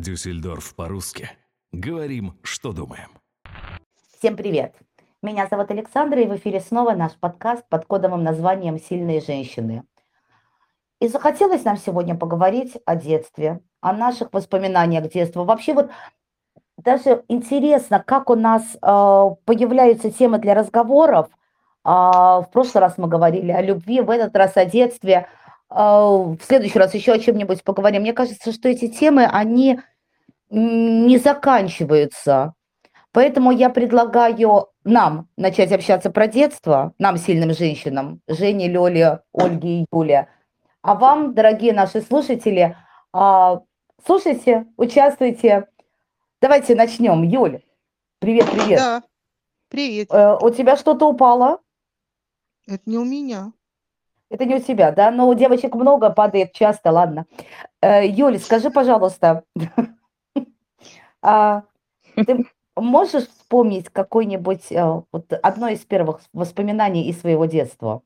Дюссельдорф по-русски. Говорим, что думаем. Всем привет! Меня зовут Александра, и в эфире снова наш подкаст под кодовым названием «Сильные женщины». И захотелось нам сегодня поговорить о детстве, о наших воспоминаниях детства. Вообще вот даже интересно, как у нас э, появляются темы для разговоров. А, в прошлый раз мы говорили о любви, в этот раз о детстве. А, в следующий раз еще о чем-нибудь поговорим. Мне кажется, что эти темы, они не заканчиваются. Поэтому я предлагаю нам начать общаться про детство, нам, сильным женщинам, Жене, Лёле, Ольге и Юле. А вам, дорогие наши слушатели, а, слушайте, участвуйте. Давайте начнем. Юля, привет, привет. Да, привет. Э, у тебя что-то упало? Это не у меня. Это не у тебя, да? Но у девочек много, падает часто, ладно. Э, Юля, скажи, пожалуйста, а, ты можешь вспомнить какой-нибудь, э, одно из первых воспоминаний из своего детства?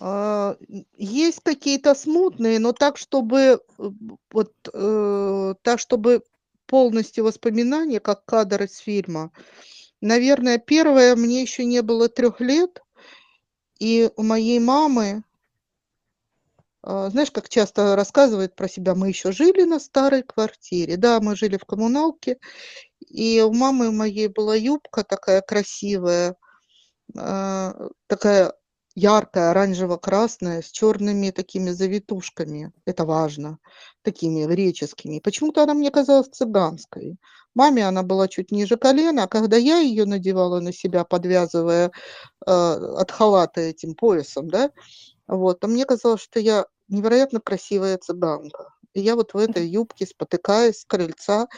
А, есть какие-то смутные, но так, чтобы э, вот так, чтобы полностью воспоминания, как кадр из фильма. Наверное, первое, мне еще не было трех лет, и у моей мамы, а, знаешь, как часто рассказывает про себя, мы еще жили на старой квартире. Да, мы жили в коммуналке, и у мамы моей была юбка такая красивая, а, такая яркая, оранжево-красная, с черными такими завитушками. Это важно, такими греческими. Почему-то она мне казалась цыганской. Маме она была чуть ниже колена, а когда я ее надевала на себя, подвязывая э, от халата этим поясом, да, вот, то мне казалось, что я невероятно красивая цыганка. И я вот в этой юбке, спотыкаясь с крыльца,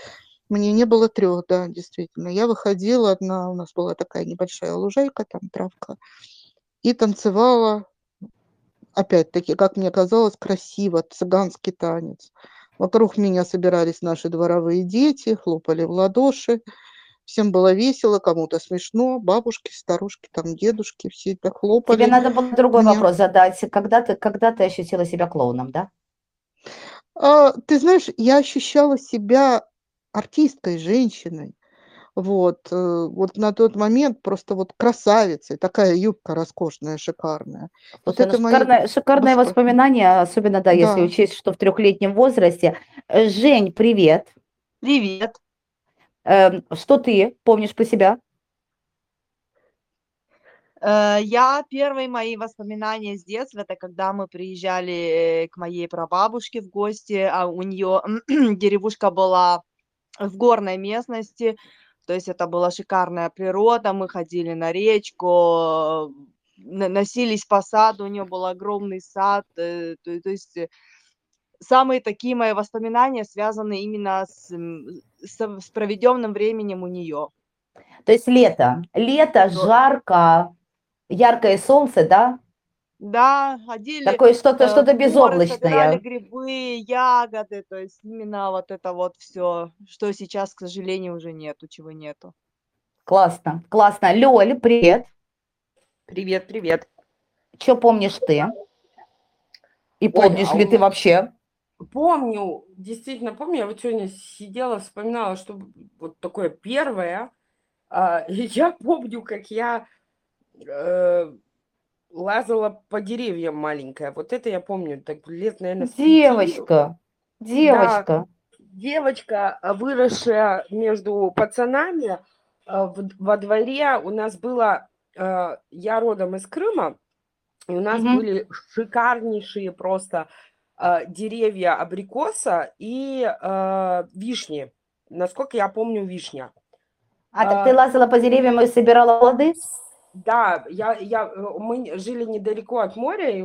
мне не было трех, да, действительно. Я выходила одна, у нас была такая небольшая лужайка, там травка, и танцевала, опять-таки, как мне казалось, красиво, цыганский танец. Вокруг меня собирались наши дворовые дети, хлопали в ладоши. Всем было весело, кому-то смешно, бабушки, старушки, там дедушки, все это хлопали. Тебе надо было другой Меня... вопрос задать. Когда ты, когда ты ощутила себя клоуном, да? А, ты знаешь, я ощущала себя артисткой, женщиной. Вот, э, вот на тот момент просто вот красавица, такая юбка роскошная, шикарная. Вот это ну, шикарное, мои... шикарное воспоминание, особенно, да, если да. учесть, что в трехлетнем возрасте. Э, Жень, привет. Привет. Эм, что ты помнишь по себя? Э, я первые мои воспоминания с детства, это когда мы приезжали к моей прабабушке в гости, а у нее деревушка была в горной местности, то есть это была шикарная природа, мы ходили на речку, носились по саду, у нее был огромный сад, э, то, то есть э, самые такие мои воспоминания связаны именно с, с, с проведенным временем у нее. То есть лето, лето, жарко, яркое солнце, да? Да, ходили. Такое что-то, что-то безоблачное. Собирали грибы, ягоды, то есть именно вот это вот все, что сейчас, к сожалению, уже нету, чего нету. Классно, классно. Лёль, привет. Привет, привет. Что помнишь ты? И помнишь Ой, а ли ты вообще? Помню, действительно помню. Я вот сегодня сидела, вспоминала, что вот такое первое. А, я помню, как я э, лазала по деревьям маленькая. Вот это я помню, так лет, наверное, Девочка, девочка. Да, девочка, а, выросшая между пацанами, а, во дворе у нас было, а, я родом из Крыма, и у нас угу. были шикарнейшие просто деревья абрикоса и вишни. Насколько я помню, вишня. А, так ты лазила по деревьям и собирала плоды? Да, я, я, э, мы жили недалеко от моря, и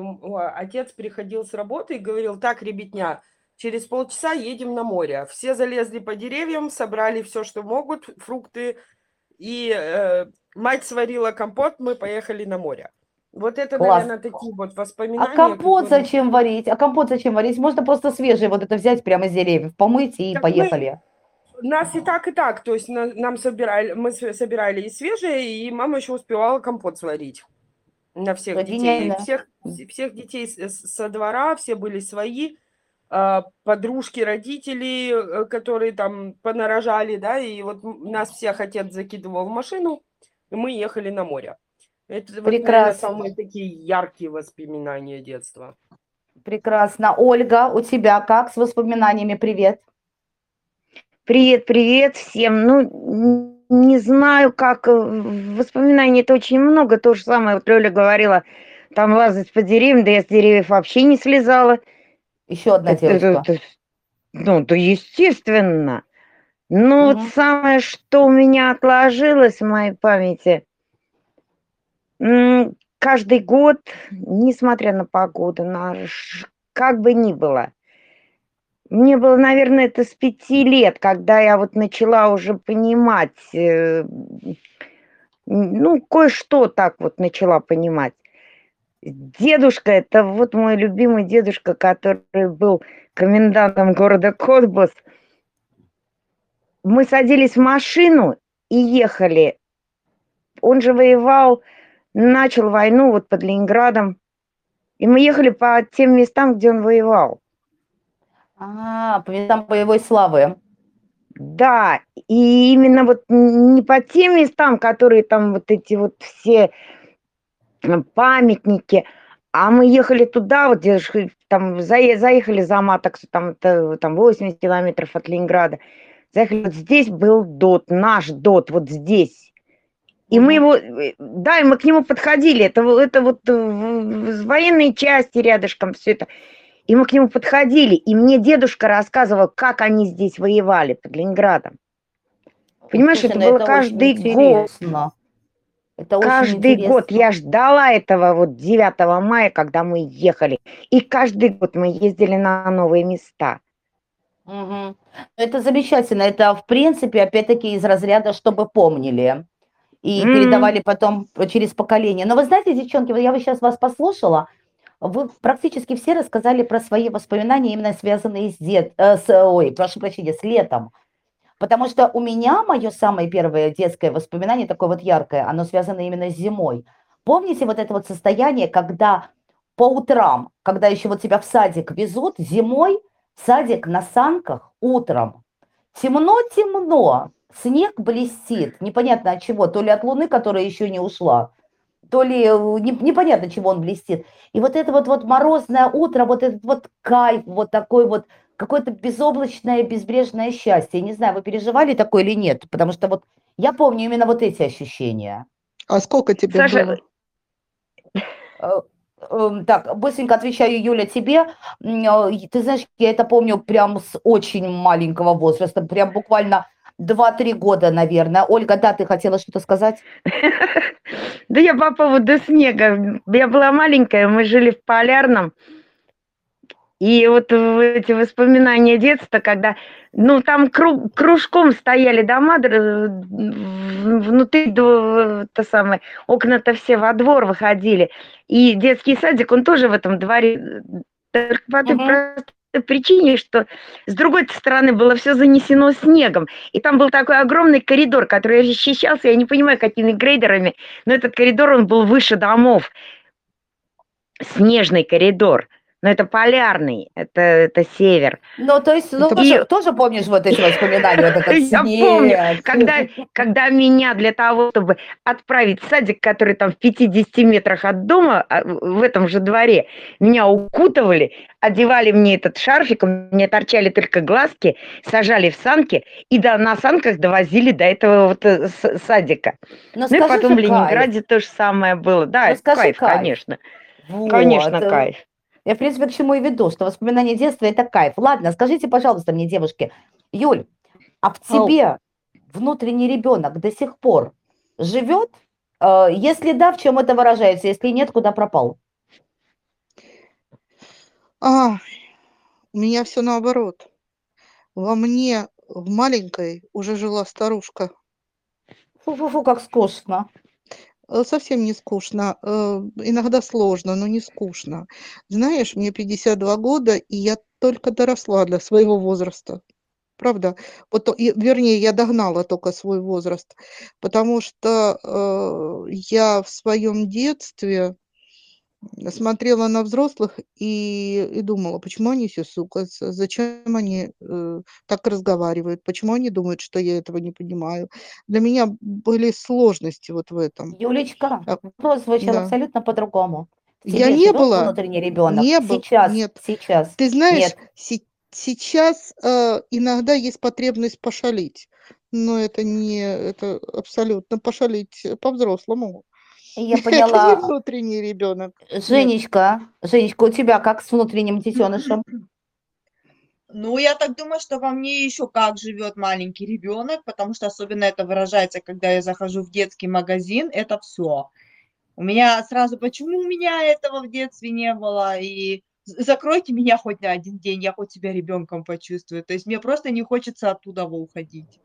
отец приходил с работы и говорил, так, ребятня, через полчаса едем на море. Все залезли по деревьям, собрали все, что могут, фрукты, и э, мать сварила компот, мы поехали на море. Вот это, Класс. наверное, такие вот а воспоминания. А компот которые... зачем варить? А компот зачем варить? Можно просто свежий вот это взять прямо из деревьев, помыть и так поехали. Мы нас и так, и так. То есть нам собирали, мы собирали и свежие, и мама еще успевала компот сварить на всех детей. Всех, всех детей со двора, все были свои. а, подружки, родители, э, которые там понарожали, да, и вот нас всех отец закидывал в машину, и мы ехали на море. Это вот, наверное, Прекрасно. самые такие яркие воспоминания детства. Прекрасно. Ольга, у тебя как с воспоминаниями? Привет. Привет, привет всем. Ну, не знаю, как э, воспоминаний это очень много. То же самое, вот Лёля говорила, там лазать по деревьям, да я с деревьев вообще не слезала. Еще одна это- девочка. это- ну, то естественно. Ну, Мгм. вот самое, что у меня отложилось в моей памяти, каждый год, несмотря на погоду, на как бы ни было, мне было, наверное, это с пяти лет, когда я вот начала уже понимать, э, ну, кое-что так вот начала понимать. Дедушка, это вот мой любимый дедушка, который был комендантом города Котбус. Мы садились в машину и ехали. Он же воевал, начал войну вот под Ленинградом. И мы ехали по тем местам, где он воевал. А, по местам боевой славы. Да, и именно вот не по тем местам, которые там вот эти вот все э, памятники, а мы ехали туда, вот где там заехали за Матоксу, там, там 80 километров от Ленинграда. Заехали, вот здесь был ДОТ, наш ДОТ, вот здесь. И мы его, э, да, и мы к нему подходили, это, это вот в- в военной части рядышком все это. И мы к нему подходили, и мне дедушка рассказывал, как они здесь воевали под Ленинградом. Понимаешь, Слушай, это ну было очень каждый год. Это Каждый год я ждала этого вот 9 мая, когда мы ехали. И каждый год мы ездили на новые места. Мгм. Это замечательно. Это, в принципе, опять-таки из разряда, чтобы помнили и передавали потом через поколение. Но вы знаете, девчонки, я вот сейчас вас послушала, вы практически все рассказали про свои воспоминания, именно связанные с дет, э, с, ой, прошу прощения, с летом. Потому что у меня мое самое первое детское воспоминание, такое вот яркое, оно связано именно с зимой. Помните вот это вот состояние, когда по утрам, когда еще вот тебя в садик везут, зимой садик на санках утром, темно-темно, снег блестит, непонятно от чего, то ли от луны, которая еще не ушла, то ли э, не- непонятно, чего он блестит. И вот это вот, вот морозное утро, вот этот вот кайф, вот такой вот, какое-то безоблачное, безбрежное счастье. Не знаю, вы переживали такое или нет, потому что вот я помню именно вот эти ощущения. А сколько тебе Саша, было? Э, эм, Так, быстренько отвечаю, Юля, тебе. Э, Ты знаешь, я это помню прям с очень маленького возраста, прям буквально 2-3 года, наверное. Ольга, да, ты хотела что-то сказать? Да я по поводу снега. Я была маленькая, мы жили в Полярном. И вот эти воспоминания детства, когда, ну, там кру- кружком стояли дома, внутри, то самое, окна-то все во двор выходили. И детский садик, он тоже в этом дворе, только по той Мгм. Причине, что с другой стороны было все занесено снегом. И там был такой огромный коридор, который расчищался, я не понимаю, какими грейдерами, но этот коридор, он был выше домов. Снежный коридор. Но это полярный, это, это север. Ну, то есть, ну, Это и- тоже помнишь вот эти воспоминания, вот этот Я помню? Когда, когда меня для того, чтобы отправить в садик, который там в 50 метрах от дома, а, в этом же дворе, меня укутывали, одевали мне этот шарфик, у меня торчали только глазки, сажали в санки и да, на санках довозили до этого вот э, садика. Ну, Ну и потом в же кайф. Ленинграде то же самое было. Да, Ну, это кайф, кайф. конечно. Вот, Конечно, э, кайф. Я, в принципе, к чему и веду, что воспоминания детства – это кайф. Ладно, скажите, пожалуйста, мне, девушки, Юль, а в тебе внутренний ребенок до сих пор живет? Э, Если да, в чем это выражается? Если нет, куда пропал? А, у меня все наоборот. Во мне, в маленькой, уже жила старушка. Фу-фу-фу, как скучно. Э, Совсем не скучно. э, Иногда сложно, но не скучно. Знаешь, мне 52 года, и я только доросла для своего возраста. Правда? Вот, и- вернее, я догнала только свой возраст, потому что э, я в своем детстве смотрела на взрослых и, и думала, почему они сюсукаются, зачем они э, так разговаривают, почему они думают, что я этого не понимаю. Для меня были сложности вот в этом. Юлечка, А, вопрос звучал да. абсолютно по-другому. Я не была, внутренний ребенок? не было, Сейчас, нет. сейчас. Ты знаешь, Нет. се- сейчас э, иногда есть потребность пошалить, но это не, это абсолютно пошалить по-взрослому. Я Это не поняла. внутренний ребенок. Женечка, Женечка, у тебя как с внутренним детенышем? Ну, я так думаю, что во мне еще как живет маленький ребенок, потому что особенно это выражается, когда я захожу в детский магазин, это все. У меня сразу, почему у меня этого в детстве не было, и закройте меня хоть на один день, я хоть себя ребенком почувствую. То есть мне просто не хочется оттуда уходить.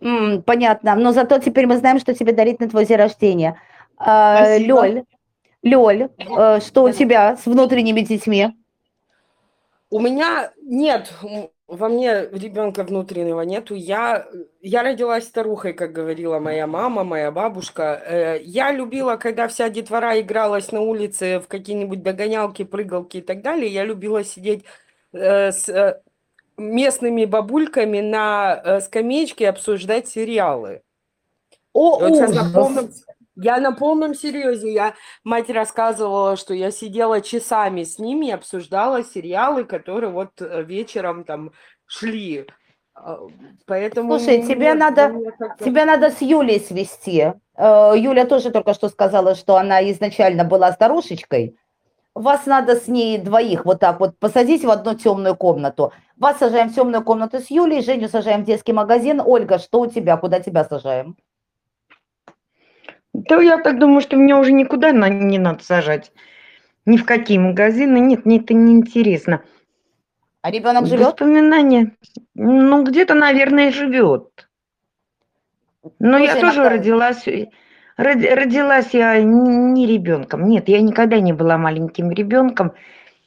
М, понятно. Но зато теперь мы знаем, что тебе дарить на твой день рождения. А. Лёль, Лёль, э, что у тебя с внутренними детьми? У меня нет, во мне ребенка внутреннего нету. Я, я родилась старухой, как говорила моя мама, моя бабушка. Э, Я любила, когда вся детвора игралась на улице в какие-нибудь догонялки, прыгалки и так далее. Я любила сидеть э, с местными бабульками на скамеечке и обсуждать сериалы. О, вот сейчас на полном, я на полном серьезе. Я мать рассказывала, что я сидела часами с ними обсуждала сериалы, которые вот э, вечером там шли. А, Поэтому Слушай, тебе нет, надо- Тебя надо с Юлей свести. Э, Юля тоже только что сказала, что она изначально была старушечкой. Вас надо с ней двоих вот так вот посадить в одну темную комнату. Вас сажаем в темную комнату с Юлей, Женю сажаем в детский магазин. Ольга, что у тебя? Куда тебя сажаем? Да я так думаю, что меня уже никуда на- не надо сажать. Ни в какие магазины. Нет, мне это не интересно. А ребенок живет? Воспоминания. Ну, где-то, наверное, живет. Но я Слушай, тоже Наталья. родилась, роди- родилась я не ребенком. Нет, я никогда не была маленьким ребенком.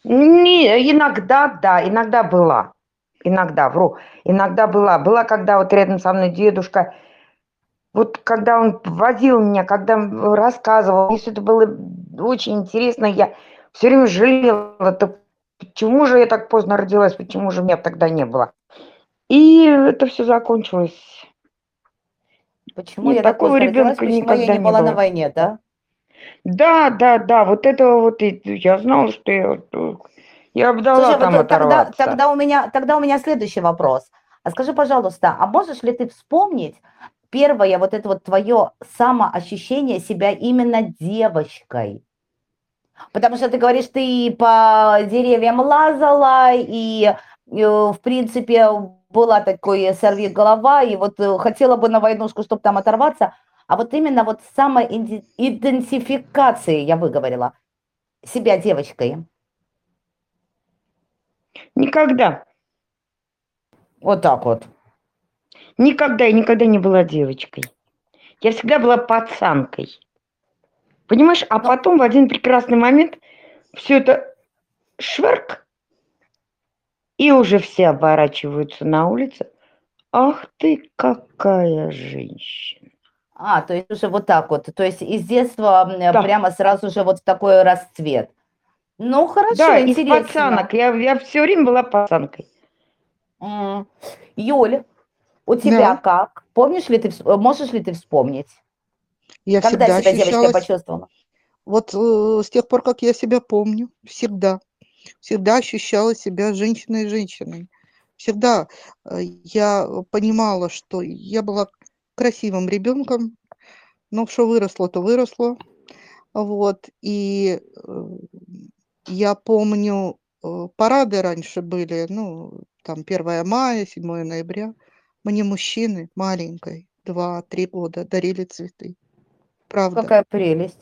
Не, иногда, да, иногда была. Иногда, вру. Иногда была. Была, когда вот рядом со мной дедушка, вот когда он возил меня, когда рассказывал, мне все это было очень интересно. Я все время жалела, да почему же я так поздно родилась, почему же меня тогда не было. И это все закончилось. Почему Нет, я так такого родилась? ребенка я никогда не не была на было. войне, да? Да, да, да, вот этого вот и я знала, что я, э, я бы дала Слушай, там вот тогда, тогда, у меня, тогда у меня следующий вопрос. А скажи, пожалуйста, а можешь ли ты вспомнить первое вот это вот твое самоощущение себя именно девочкой? Потому что ты говоришь, ты по деревьям лазала, и, э, в принципе, была такой сорви голова, и вот э, хотела бы на войнушку, чтобы там оторваться. А вот именно вот самоидентификации, я выговорила, себя девочкой. Никогда, Вот так вот. Никогда и никогда не была девочкой. Я всегда была пацанкой. Понимаешь, а потом в один прекрасный момент все это шварк, и уже все оборачиваются на улице. Ах ты какая женщина. А, то есть уже вот так вот. То есть из детства м, Да. прямо сразу же вот в такой расцвет. Ну, хорошо, да, из интересно. пацанок. Я, я все время была пацанкой. Юль, у тебя Да. как? Помнишь ли ты, э, можешь ли ты вспомнить, Я когда всегда себя ощущалась, почувствовала? вот э, с тех пор, как я себя помню, всегда, всегда ощущала себя женщиной-женщиной. Всегда э, я понимала, что я была красивым ребенком, но что выросло, то выросло. Вот, и э, я помню, э, парады раньше были, ну, там 1 мая, 7 ноября. Мне мужчины маленькой, 2-3 года, дарили цветы. Правда. Какая прелесть.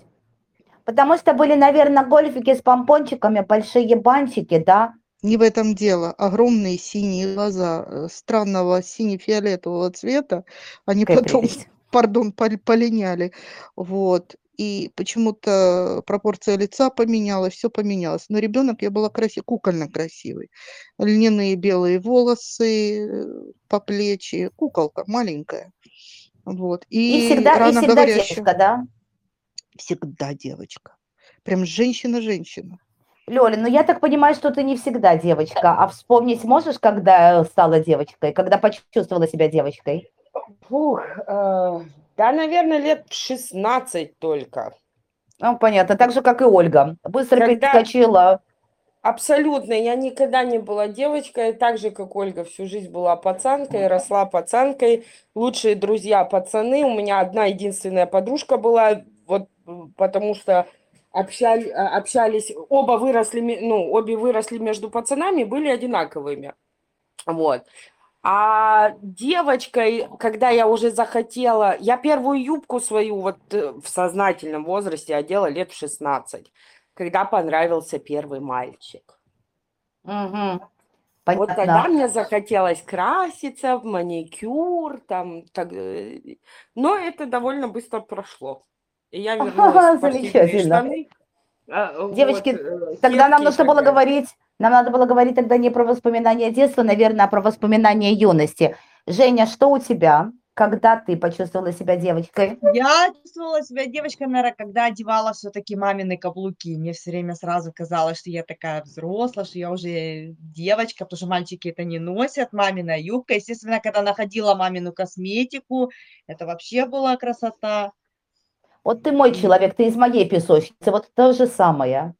Потому что были, наверное, гольфики с помпончиками, большие бантики, да? Не в этом дело. Огромные синие глаза э, странного сине-фиолетового цвета, они Какая потом, прелесть. пардон, пол- полиняли. Вот. И почему-то пропорция лица поменялась, все поменялось. Но ребенок я была красив... кукольно красивой. Льняные белые волосы э, по плечи, куколка маленькая. Вот. И И всегда, и рано всегда говорящая. девочка, да? Всегда девочка. прям женщина-женщина. Лёля, ну я так понимаю, что ты не всегда девочка, а вспомнить можешь, когда стала девочкой, когда почувствовала себя девочкой? Фух, э, да, наверное, лет 16 только. Ну, понятно, так же, как и Ольга. Быстро Когда- перескочила. Абсолютно, я никогда не была девочкой, так же, как Ольга, всю жизнь была пацанкой, росла пацанкой. Лучшие друзья пацаны. У меня одна единственная подружка была, вот потому что общали, а, общались, оба выросли, ну, обе выросли между пацанами, были одинаковыми. Вот. А девочкой, когда я уже захотела, я первую юбку свою вот э, в сознательном возрасте одела лет в 16, когда понравился первый мальчик. Мгм. Вот тогда Понятно. мне захотелось краситься, в маникюр, там, так, э, но это довольно быстро прошло. И я вернулась в спортивные штаны. А, Девочки, вот, э, Тогда нам нужно было говорить, нам надо было говорить тогда не про воспоминания детства, наверное, а про воспоминания юности. Женя, что у тебя, когда ты почувствовала себя девочкой? Я чувствовала себя девочкой, наверное, когда одевала все-таки мамины каблуки. Мне все время сразу казалось, что я такая взрослая, что я уже девочка, потому что мальчики это не носят, мамина юбка. Естественно, когда находила мамину косметику, это вообще была красота. Вот ты мой человек, ты из моей песочницы, вот то же самое.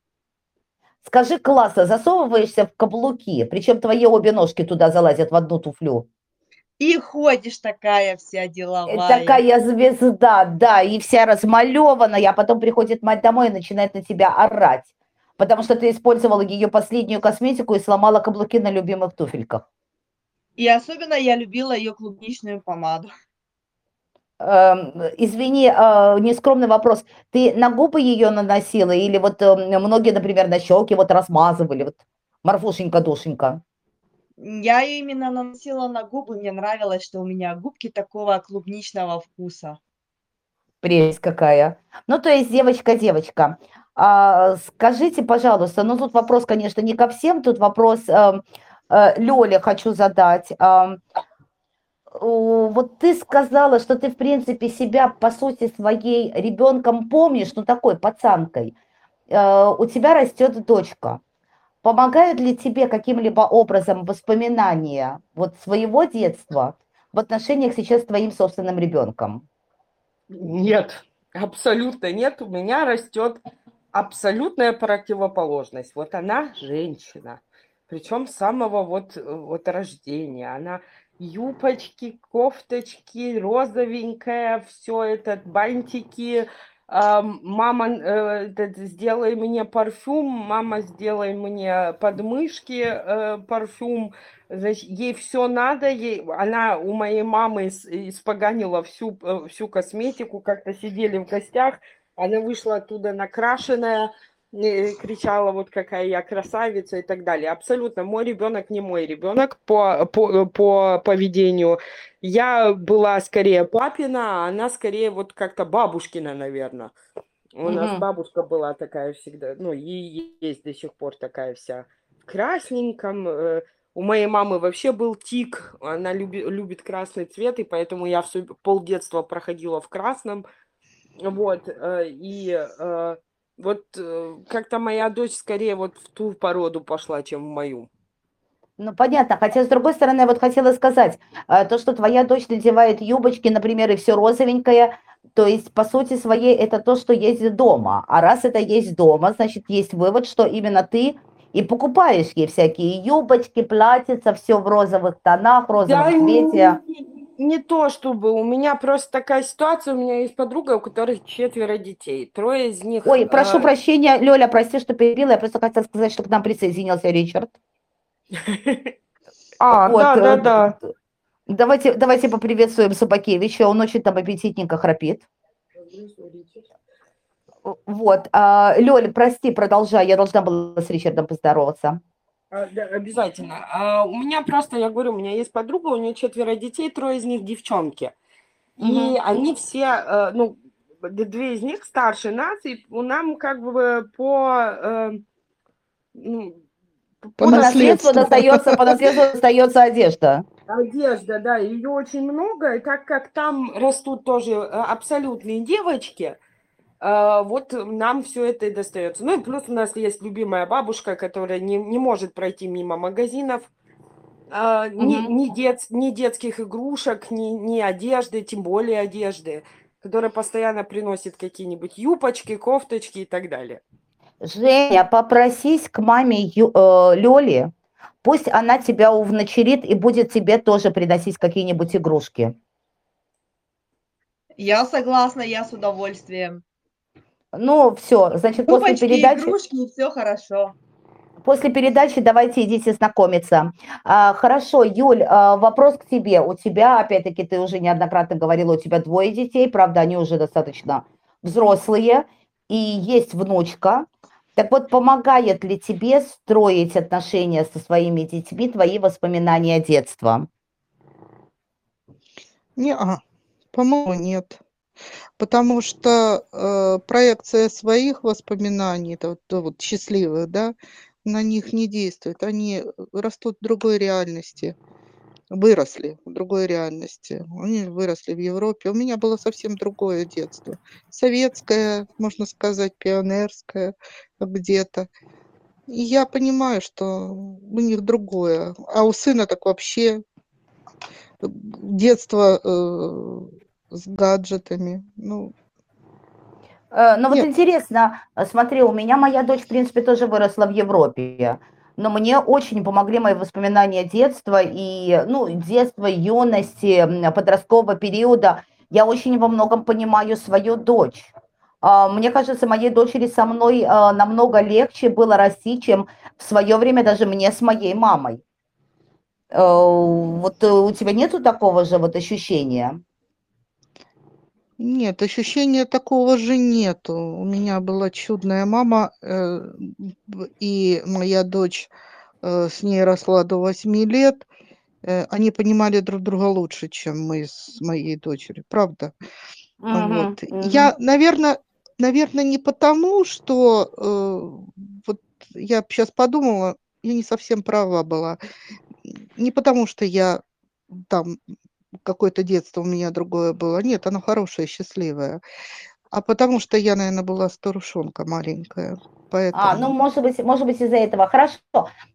Скажи, классно, засовываешься в каблуки, причем твои обе ножки туда залазят в одну туфлю. И ходишь такая вся деловая. Такая звезда, да, и вся размалеванная, а потом приходит мать домой и начинает на тебя орать, потому что ты использовала ее последнюю косметику и сломала каблуки на любимых туфельках. И особенно я любила ее клубничную помаду. Эм, Извини, э, нескромный вопрос. Ты на губы ее наносила или вот э, многие, например, на щеки вот размазывали, вот Марфушенька-душенька? Я ее именно наносила на губы, мне нравилось, что у меня губки такого клубничного вкуса. Прелесть какая. Ну, то есть девочка-девочка. А, скажите, пожалуйста, ну тут вопрос, конечно, не ко всем, тут вопрос э, э, Лёле хочу задать. Вот ты сказала, что ты, в принципе, себя, по сути, своей ребенком помнишь, ну, такой пацанкой. Э, у тебя растет дочка. Помогают ли тебе каким-либо образом воспоминания вот своего детства в отношениях сейчас с твоим собственным ребенком? Нет, абсолютно нет. У меня растет абсолютная противоположность. Вот она женщина, причем с самого вот, э, вот рождения. Она юбочки, кофточки, розовенькая, все это, бантики. Ам, Мама, э, сделай мне парфюм, мама, сделай мне подмышки, э, парфюм. Значит, ей все надо, ей, она у моей мамы ис- испоганила всю, всю косметику, как-то сидели в гостях, она вышла оттуда накрашенная, кричала вот какая я красавица и так далее. Абсолютно, мой ребенок не мой ребенок по, по, по поведению. Я была скорее папина, а она скорее вот как-то бабушкина, наверное. У нас Мгм. бабушка была такая всегда, ну, и есть до сих пор такая вся в красненьком. э, У моей мамы вообще был тик, она люби- любит красный цвет, и поэтому я все полдетства проходила в красном. Вот, э, и э, вот э, как-то моя дочь скорее вот в ту породу пошла, чем в мою. Ну, понятно. Хотя, с другой стороны, я вот хотела сказать, э, то, что твоя дочь надевает юбочки, например, и все розовенькое, то есть, по сути своей, это то, что есть дома. А раз это есть дома, значит, есть вывод, что именно ты и покупаешь ей всякие юбочки, платьица, все в розовых тонах, Да розовом цвете. Не, то чтобы, у меня просто такая ситуация, у меня есть подруга, у которой четверо детей, трое из них... Ой, прошу э, прощения, Лёля, прости, что перебила, я просто хотела сказать, что к нам присоединился Ричард. А, Вот, да, э, да, да. Давайте, давайте поприветствуем Собакевича, он очень там аппетитненько храпит. Вот, а, Лёля, прости, продолжай, я должна была с Ричардом поздороваться. А, да, обязательно. А, у меня просто, я говорю, у меня есть подруга, у нее четверо детей, трое из них девчонки. И они все, э, ну, две из них старше нас, и у нам как бы по, э, ну, По По наследству. достается, по наследству достается одежда. Одежда, да, ее очень много, и так как там растут тоже э, абсолютные девочки, вот нам все это и достается. Ну и плюс у нас есть любимая бабушка, которая не, не может пройти мимо магазинов, а, ни, ни, дет, ни детских игрушек, ни, ни одежды, тем более одежды, которая постоянно приносит какие-нибудь юбочки, кофточки и так далее. Женя, попросись к маме Ю- э, Лёли, пусть она тебя увночерит и будет тебе тоже приносить какие-нибудь игрушки. Я согласна, я с удовольствием. Ну, все, значит, после Юбочки, передачи... игрушки, все хорошо. После передачи давайте идите знакомиться. А, хорошо, Юль, а, вопрос к тебе. У тебя, опять-таки, ты уже неоднократно говорила, у тебя двое детей, правда, они уже достаточно взрослые, и есть внучка. Так вот, помогает ли тебе строить отношения со своими детьми твои воспоминания детства? Не, а, по-моему, нет. Потому что э, проекция своих воспоминаний, это вот, вот счастливых, да, на них не действует. Они растут в другой реальности, выросли в другой реальности. Они выросли в Европе. У меня было совсем другое детство. Советское, можно сказать, пионерское где-то. И я понимаю, что у них другое. А у сына так вообще детство э, с гаджетами. Ну, Э, Ну вот Нет. интересно, э, смотри, у меня моя дочь, в принципе, тоже выросла в Европе, но мне очень помогли мои воспоминания детства и, ну, детства, юности, подросткового периода. Я очень во многом понимаю свою дочь. А, Мне кажется, моей дочери со мной а, намного легче было расти, чем в свое время даже мне с моей мамой. Э, Вот э, у тебя нету такого же вот ощущения? Нет, ощущения такого же нету. У меня была чудная мама, э, и моя дочь э, с ней росла до 8 лет. Э, Они понимали друг друга лучше, чем мы с моей дочерью, правда? Мгм, Вот. мгм. Я, наверное, наверное, не потому, что э, вот я сейчас подумала, я не совсем права была. Не потому, что я там какое-то детство у меня другое было. Нет, оно хорошее, счастливое. А потому что я, наверное, была старушонка маленькая. А, ну, Поэтому. может быть, может быть, из-за этого. Хорошо.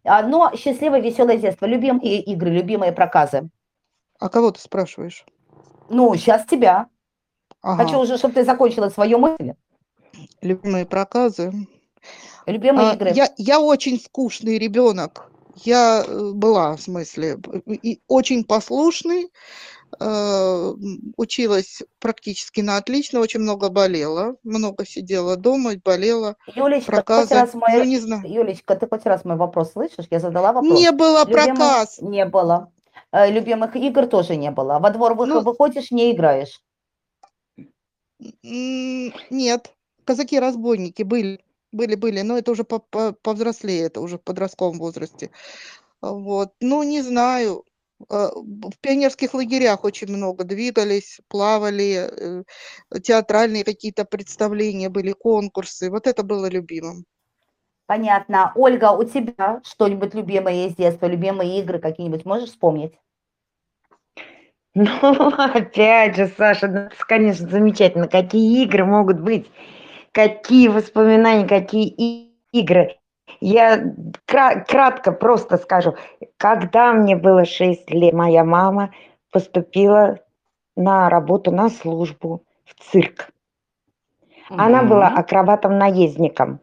А, Но счастливое, веселое детство. Любимые игры, любимые проказы. А кого ты спрашиваешь? Ну, сейчас тебя. Хочу Ага, уже, чтобы ты закончила свою мысль. любимые проказы. Любимые А, игры. я, я очень скучный ребенок. Я э, была, в смысле, и очень послушный, э, училась практически на отлично, очень много болела, много сидела дома, болела, Юлечка, ты хоть проказы. раз Ну, мой... не знаю. Юлечка, ты хоть раз мой вопрос слышишь? Я задала вопрос. Не было Любимых проказ. не было. Э, Любимых игр тоже не было. Во двор Ну, выходишь, не играешь. нет, казаки-разбойники были, были, были, но это уже по- по- повзрослее, это уже в подростковом возрасте. Вот, ну, не знаю. Б- В пионерских лагерях очень много двигались, плавали, э, театральные какие-то представления были, конкурсы. Вот это было любимым. Понятно. Ольга, у тебя что-нибудь любимое из детства, любимые игры какие-нибудь можешь вспомнить? Ну, опять же, Саша, это, конечно, замечательно. Какие игры могут быть? Какие воспоминания, какие игры? Я кра- кратко просто скажу. Когда мне было 6 лет, моя мама поступила на работу, на службу в цирк. Она была акробатом-наездником.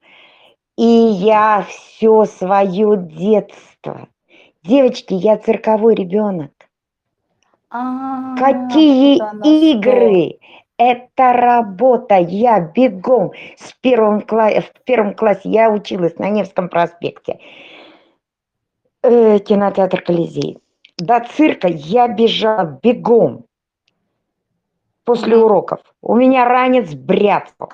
И я все свое детство. Девочки, я цирковой ребенок. А, Какие игры? Это работа. Я бегом с первым кла- в первом классе я училась на Невском проспекте. Э, кинотеатр Колизей. До цирка я бежала бегом после уроков. У меня ранец бряцал.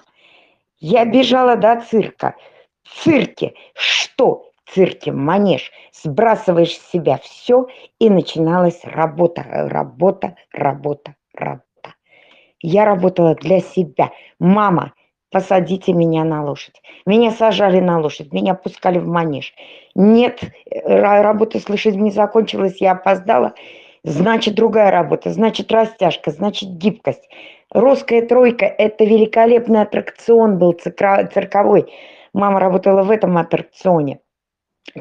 Я бежала до цирка. В цирке что? В цирке манеж. Сбрасываешь с себя все, и начиналась работа, работа, работа, работа. Я работала для себя. Мама, посадите меня на лошадь. Меня сажали на лошадь, меня пускали в манеж. Нет, ра- работа с лошадьми закончилась, я опоздала. значит другая работа, значит растяжка, значит гибкость. Русская тройка – это великолепный аттракцион был цирковой. Мама работала в этом аттракционе.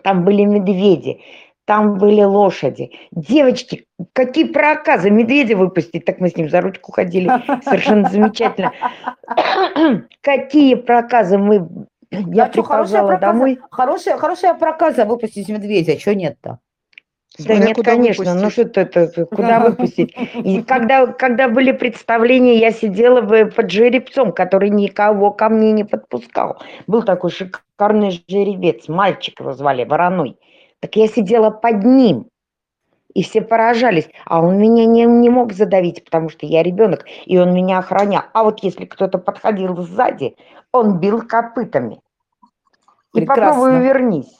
Там были медведи, там были лошади. Девочки, какие проказы, медведя выпустить, так мы с ним за ручку ходили, совершенно замечательно. Какие проказы мы... Я А проказа, домой, хорошая, хорошая проказа выпустить медведя, что нет-то? Да Смотря нет, конечно, ну что это, куда выпустить? И когда, когда были представления, я сидела бы под жеребцом, который никого ко мне не подпускал. Был такой шикарный жеребец, мальчик его звали, Вороной. Так я сидела под ним, и все поражались. А он меня не, не мог задавить, потому что я ребенок, и он меня охранял. А вот если кто-то подходил сзади, он бил копытами. И попробуй Прекрасно. вернись.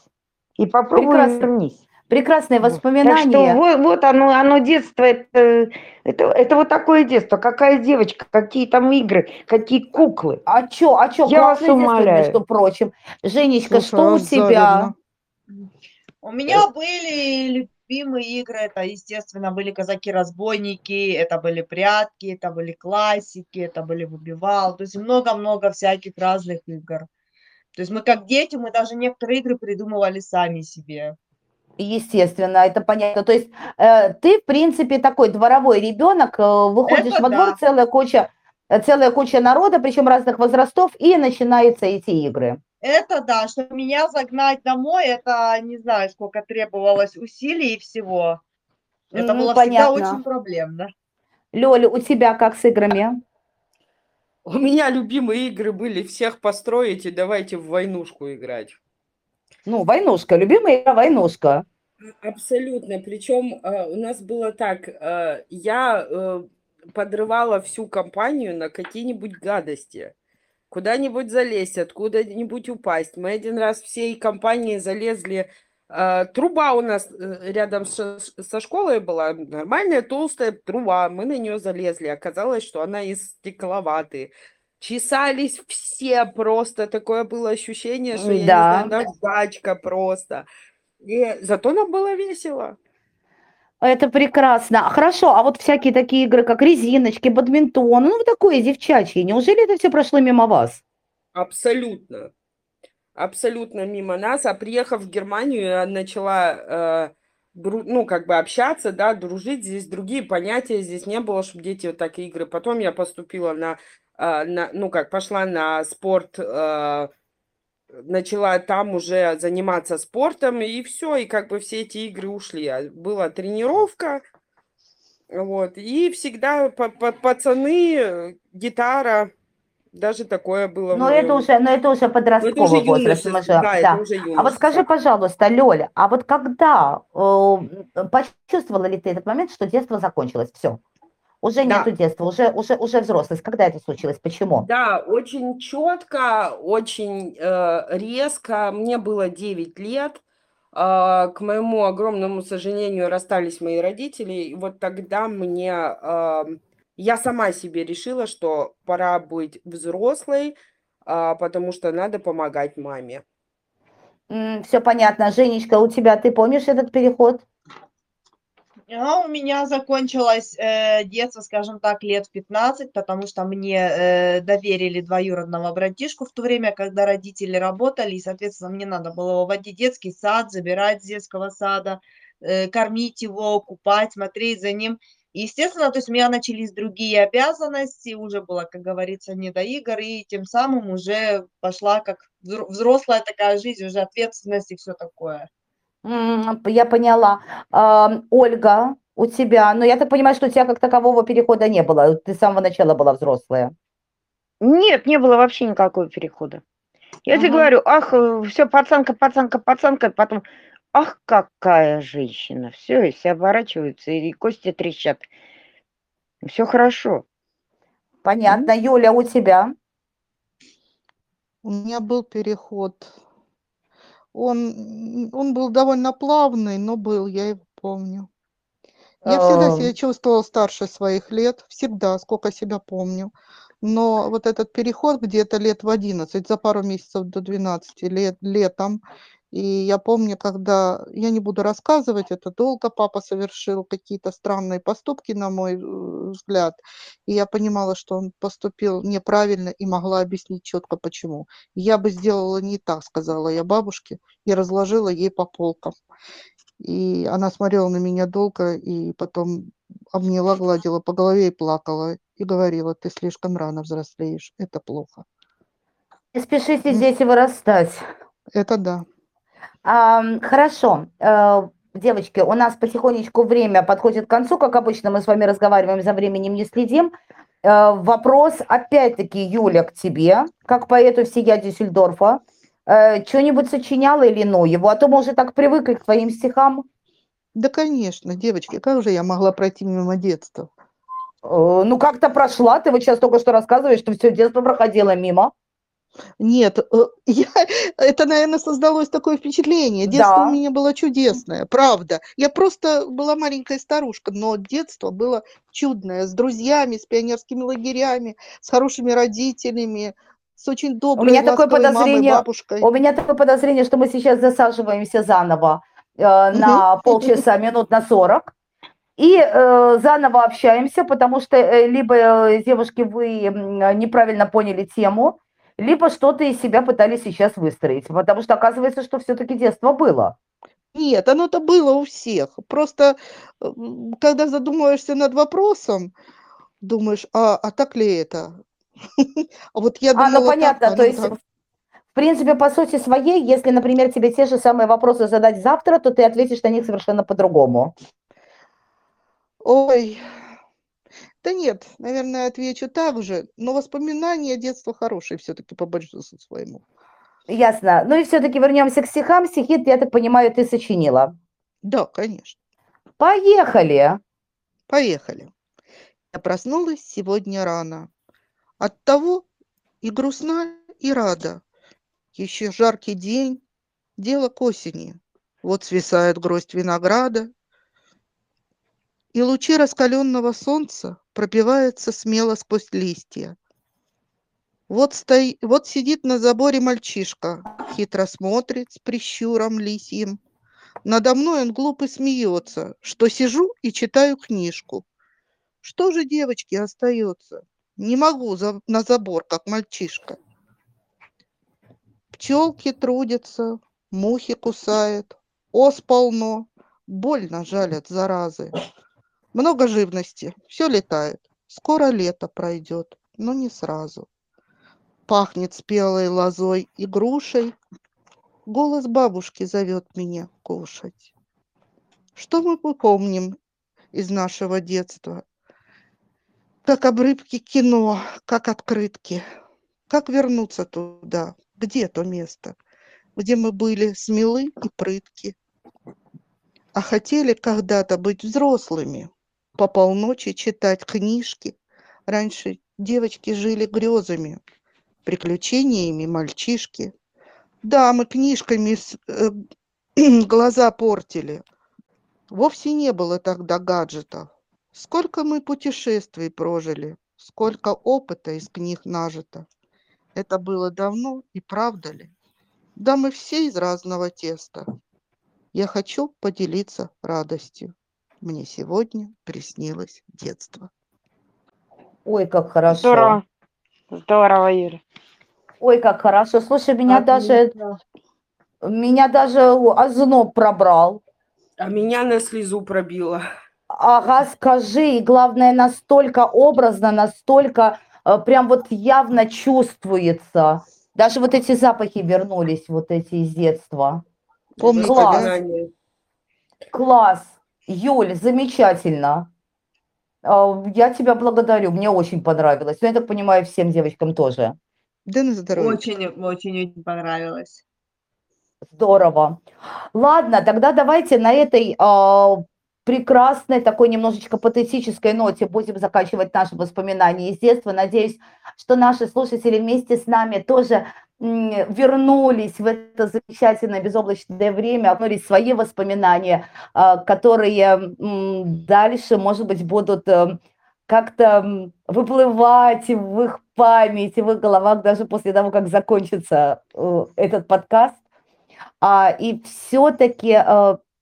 И попробуй Прекрасно. вернись. Прекрасные Вот. Так что воспоминания. вот, вот оно, оно детство, это, это, это вот такое детство. Какая девочка, какие там игры, какие куклы. А чё, а чё, Я вас классное детство, умоляю. между прочим. Женечка, Слушай, что у тебя? Азаревна. У меня были любимые игры, это, естественно, были казаки-разбойники, это были прятки, это были классики, это были выбивал, то есть много-много всяких разных игр. То есть мы как дети, мы даже некоторые игры придумывали сами себе. Естественно, это понятно. То есть э, ты, в принципе, такой дворовой ребенок, э, выходишь Это во двор, да. целая куча, э, целая куча народа, причем разных возрастов, и начинаются эти игры. Это да, чтобы меня загнать домой, это не знаю, сколько требовалось усилий и всего. Это М, было понятно. всегда очень проблемно. Лёля, у тебя как с играми? У меня любимые игры были всех построить и давайте в войнушку играть. Ну, войнушка, любимая игра войнушка. Абсолютно. Причем э, у нас было так, э, я э, подрывала всю компанию на какие-нибудь гадости. Куда-нибудь залезть, откуда-нибудь упасть. Мы один раз всей компанией залезли. э, труба у нас э, рядом со, школой была, нормальная толстая труба. Мы на нее залезли. Оказалось, что она из стекловаты. Чесались все просто. Такое было ощущение, что, я Да. не знаю, наждачка просто. И зато нам было весело. Это прекрасно. Хорошо, а вот всякие такие игры, как резиночки, бадминтон, ну, такое девчачье, неужели это все прошло мимо вас? Абсолютно. Абсолютно мимо нас. А приехав в Германию, я начала, э, ну, как бы общаться, да, дружить. Здесь другие понятия, здесь не было, чтобы дети вот так игры. Потом я поступила на, э, на ну, как, пошла на спорт, э, начала там уже заниматься спортом, и все, и как бы все эти игры ушли. А Была тренировка, вот, и всегда па- па- пацаны, гитара, даже такое было Но это моем уже, но это уже ну, это подростковый уже возраст. юношество, же- да, да. это уже А вот скажи, пожалуйста, Лёля, а вот когда э, почувствовала ли ты этот момент, что детство закончилось? Все. Уже Да. нету детства, уже, уже, уже взрослость. Когда это случилось? Почему? Да, очень четко, очень э, резко. Мне было 9 лет. А, к моему огромному сожалению, расстались мои родители. И вот тогда мне... а, я сама себе решила, что пора быть взрослой, а, потому что надо помогать маме. все понятно. Женечка, у тебя, ты помнишь этот переход? А у меня закончилось э, детство, скажем так, лет в 15, потому что мне э, доверили двоюродного братишку в то время, когда родители работали, и, соответственно, мне надо было водить детский сад, забирать с детского сада, э, кормить его, купать, смотреть за ним. Естественно, то есть у меня начались другие обязанности, уже было, как говорится, не до игр, и тем самым уже пошла как взро- взрослая такая жизнь, уже ответственность и все такое. Я поняла. Ольга, у тебя, ну я так понимаю, что у тебя как такового перехода не было. Ты с самого начала была взрослая. Нет, не было вообще никакого перехода. Я тебе Ага. говорю, ах, все, пацанка, пацанка, пацанка, потом, ах, какая женщина. Все, и все оборачиваются, и кости трещат. Все хорошо. Понятно. Юля, у тебя? У меня был переход. Он, он был довольно плавный, но был, я его помню. Я всегда себя чувствовала старше своих лет, всегда, сколько себя помню. Но вот этот переход где-то лет в 11, за пару месяцев до 12 лет, летом, И я помню, когда, я не буду рассказывать, это долго папа совершил какие-то странные поступки, на мой э, взгляд. И я понимала, что он поступил неправильно и могла объяснить четко почему. Я бы сделала не так, сказала я бабушке, и разложила ей по полкам. И она смотрела на меня долго, и потом обняла, гладила по голове и плакала. И говорила, ты слишком рано взрослеешь, это плохо. Не спешите здесь и вырастать. Это да. Хорошо. Э, Девочки, у нас потихонечку время подходит к концу. Как обычно, мы с вами разговариваем, за временем не следим. Э, Вопрос, опять-таки, Юля, к тебе, как поэту всея Дюссельдорфа. Э, Что-нибудь сочиняла или ну его? А то мы уже так привыкли к твоим стихам. Да, конечно, девочки, как же я могла пройти мимо детства? Ну, как-то прошла. Ты вот сейчас только что рассказываешь, что все детство проходило мимо. Нет, э, я, это, наверное, создалось такое впечатление. Детство Да. у меня было чудесное, правда. Я просто была маленькая старушка, но детство было чудное, с друзьями, с пионерскими лагерями, с хорошими родителями, с очень доброй, меня такое ласковой мамой, подозрение- бабушкой. У меня такое подозрение, что мы сейчас засаживаемся заново э, на полчаса, минут на 40. И э, заново общаемся, потому что э, либо, э, девушки, вы неправильно поняли тему, либо что-то из себя пытались сейчас выстроить. Потому что оказывается, что все-таки детство было. Нет, оно-то было у всех. Просто, когда задумываешься над вопросом, думаешь, а, а так ли это? Вот я А, ну думала понятно, а то есть, в принципе, по сути своей, если, например, тебе те же самые вопросы задать завтра, то ты ответишь на них совершенно по-другому. Ой, да нет, наверное, отвечу так же, но воспоминания детства хорошие все-таки по большинству своему. Ясно. Ну и все-таки вернемся к стихам. Стихи, я так понимаю, ты сочинила. Да, конечно. Поехали. Поехали. Я проснулась сегодня рано. Оттого и грустна, и рада. Еще жаркий день, дело к осени. Вот свисает гроздь винограда, и лучи раскаленного солнца пробиваются смело сквозь листья. Вот, стои, вот сидит на заборе мальчишка, хитро смотрит с прищуром лисьим. Надо мной он глупо смеется, что сижу и читаю книжку. Что же девочке остается? Не могу за- на забор, как мальчишка. Пчелки трудятся, мухи кусают, ос полно, больно жалят заразы. Много живности, все летает. Скоро лето пройдет, но не сразу. Пахнет спелой лозой и грушей. Голос бабушки зовет меня кушать. Что мы помним из нашего детства? Как обрывки кино, как открытки. Как вернуться туда? Где то место, где мы были смелы и прытки? А хотели когда-то быть взрослыми, по полночи читать книжки. Раньше девочки жили грезами, приключениями мальчишки. Да, мы книжками э, глаза портили. Вовсе не было тогда гаджетов. Сколько мы путешествий прожили, сколько опыта из книг нажито. Это было давно и правда ли? Да мы все из разного теста. Я хочу поделиться радостью. Мне сегодня приснилось детство. Ой, как хорошо. Здорово. Здорово, Юля. Ой, как хорошо. Слушай, меня даже, меня даже озноб пробрал. А меня на слезу пробило. Ага, скажи, и главное, настолько образно, настолько э, прям вот явно чувствуется. Даже вот эти запахи вернулись, вот эти из детства. Помните, Класс. Класс, Юль, замечательно. А, Я тебя благодарю, мне очень понравилось. Ну, я так понимаю, всем девочкам тоже. Да на здоровье. Очень, очень, очень понравилось. Здорово. Ладно, тогда давайте на этой а, прекрасной, такой немножечко патетической ноте будем заканчивать наши воспоминания из детства. Надеюсь, что наши слушатели вместе с нами тоже вернулись в это замечательное безоблачное время, обнулись в свои воспоминания, а, которые дальше, может быть, будут э, как-то выплывать в их памяти, в их головах даже после того, как закончится э, этот подкаст. А, и все-таки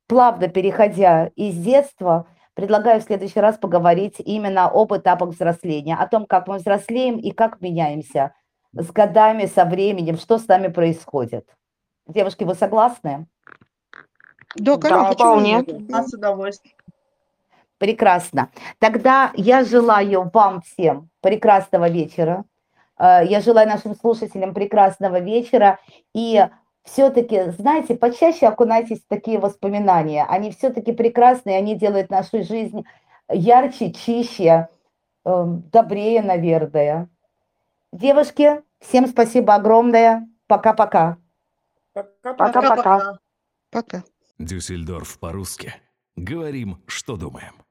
плавно переходя из детства, предлагаю в следующий раз поговорить именно об этапах взросления, о том, как мы взрослеем и как меняемся с годами, со временем, что с нами происходит. Девушки, вы согласны? Да, Да, конечно, почему вполне. Да, с удовольствием. Прекрасно. Тогда я желаю вам всем прекрасного вечера. Э, Я желаю нашим слушателям прекрасного вечера. И все-таки, знаете, почаще окунайтесь в такие воспоминания. Они все-таки прекрасные, они делают нашу жизнь ярче, чище, э, добрее, наверное. Девушки, всем спасибо огромное. Пока-пока. Пока-пока. Пока. Дюссельдорф по-русски. Говорим, что думаем.